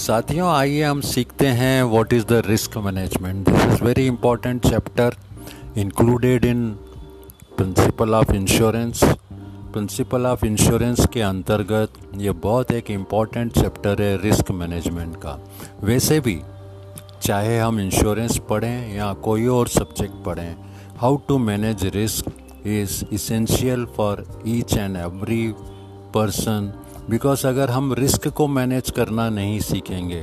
साथियों, आइए हम सीखते हैं what is the risk management this is very important chapter included in principle of insurance principle of insurance के अंतर्गत ये बहुत एक इंपॉर्टेंट चैप्टर है रिस्क मैनेजमेंट का. वैसे भी, चाहे हम इंश्योरेंस पढ़ें या कोई और सब्जेक्ट पढ़ें how to manage risk is essential for each and every person because अगर हम रिस्क को मैनेज करना नहीं सीखेंगे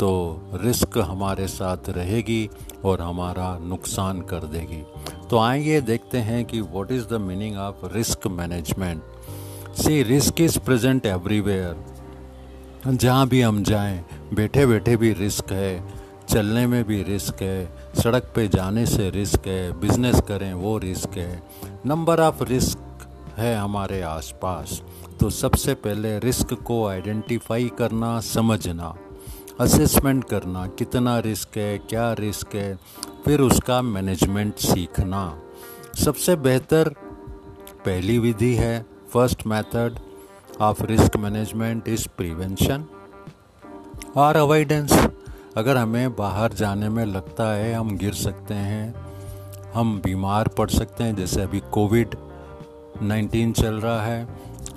तो रिस्क हमारे साथ रहेगी और हमारा नुकसान कर देगी। तो आइए देखते हैं कि what is the meaning of risk management see risk is present everywhere जहाँ भी हम जाएँ बैठे बैठे भी रिस्क है, चलने में भी रिस्क है, सड़क पे जाने से रिस्क है बिज़नेस करें, वो रिस्क है। नंबर ऑफ़ रिस्क है हमारे आसपास तो सबसे पहले रिस्क को आइडेंटिफाई करना, समझना असेसमेंट करना, कितना रिस्क है, क्या रिस्क है, फिर उसका मैनेजमेंट सीखना। सबसे बेहतर पहली विधि है first method of risk management is prevention और अवॉइडेंस अगर हमें बाहर जाने में लगता है, हम गिर सकते हैं, हम बीमार पड़ सकते हैं, जैसे अभी कोविड 19 चल रहा है।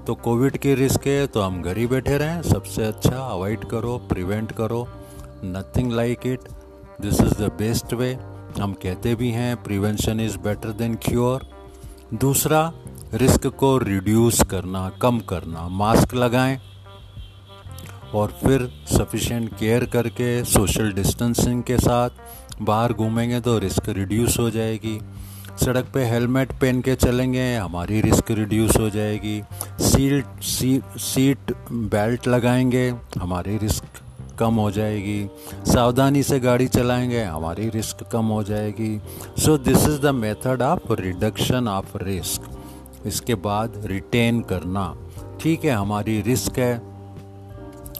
तो कोविड की रिस्क है तो हम घर ही बैठे रहें। सबसे अच्छा अवॉइड करो, प्रिवेंट करो। Nothing like it this is the best way हम कहते भी हैं prevention is better than cure दूसरा रिस्क को रिड्यूस करना, कम करना। मास्क लगाएँ और फिर सफिशेंट केयर करके सोशल डिस्टेंसिंग के साथ, बाहर घूमेंगे तो रिस्क रिड्यूस हो जाएगी। सड़क पे हेलमेट पहन के चलेंगे हमारी रिस्क रिड्यूस हो जाएगी। सीट सी, सीट बेल्ट लगाएँगे हमारी रिस्क कम हो जाएगी। सावधानी से गाड़ी चलाएँगे हमारी रिस्क कम हो जाएगी। So this is the method of reduction of risk इसके बाद रिटेन करना। ठीक है हमारी रिस्क है।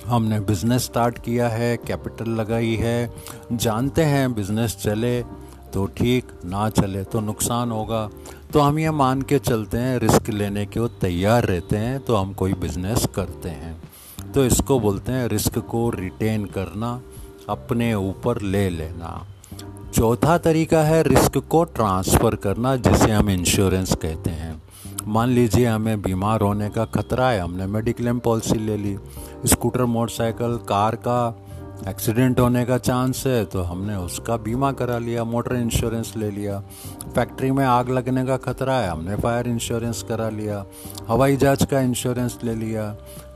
हमने बिज़नेस स्टार्ट किया है कैपिटल लगाई है। जानते हैं बिज़नेस चले तो ठीक ना चले तो नुकसान होगा। तो हम ये मान के चलते हैं, रिस्क लेने के वो तैयार रहते हैं तो हम कोई बिज़नेस करते हैं। तो इसको बोलते हैं रिस्क को रिटेन करना, अपने ऊपर ले लेना। चौथा तरीका है रिस्क को ट्रांसफ़र करना, जिसे हम इंश्योरेंस कहते हैं। मान लीजिए हमें बीमार होने का खतरा है, हमने मेडिक्लेम पॉलिसी ले ली स्कूटर मोटरसाइकिल कार का एक्सीडेंट होने का चांस है तो हमने उसका बीमा करा लिया, मोटर इंश्योरेंस ले लिया। फैक्ट्री में आग लगने का खतरा है, हमने फायर इंश्योरेंस करा लिया। हवाई जहाज़ का इंश्योरेंस ले लिया,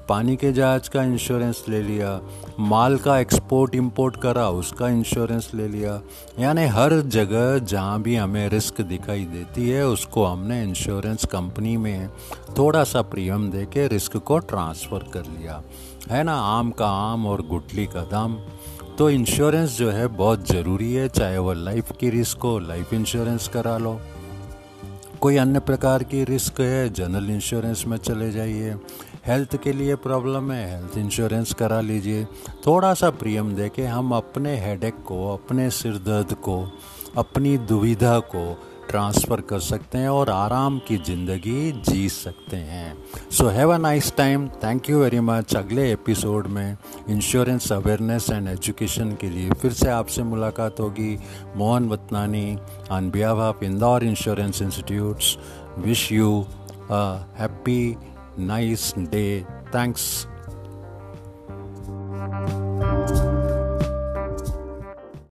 पानी के जहाज़ का इंश्योरेंस ले लिया, माल का एक्सपोर्ट, इंपोर्ट करा, उसका इंश्योरेंस ले लिया। यानी हर जगह जहाँ भी हमें रिस्क दिखाई देती है, उसको हमने इंश्योरेंस कंपनी में थोड़ा सा प्रीमियम दे के रिस्क को ट्रांसफ़र कर लिया। है ना, आम का आम और गुटली का दाम। तो इंश्योरेंस जो है बहुत ज़रूरी है, चाहे वह लाइफ की रिस्क हो लाइफ इंश्योरेंस करा लो। कोई अन्य प्रकार की रिस्क है जनरल इंश्योरेंस में चले जाइए। हेल्थ के लिए प्रॉब्लम है हेल्थ इंश्योरेंस करा लीजिए। थोड़ा सा प्रीमियम दे के हम अपने हेडेक को, अपने सिर दर्द को, अपनी दुविधा को ट्रांसफ़र कर सकते हैं और आराम की ज़िंदगी जी सकते हैं। So have a nice time thank you very much अगले एपिसोड में इंश्योरेंस अवेयरनेस एंड एजुकेशन के लिए फिर से आपसे मुलाकात होगी। Mohan Watnani on behalf of Indore insurance institutes wish you happy nice day thanks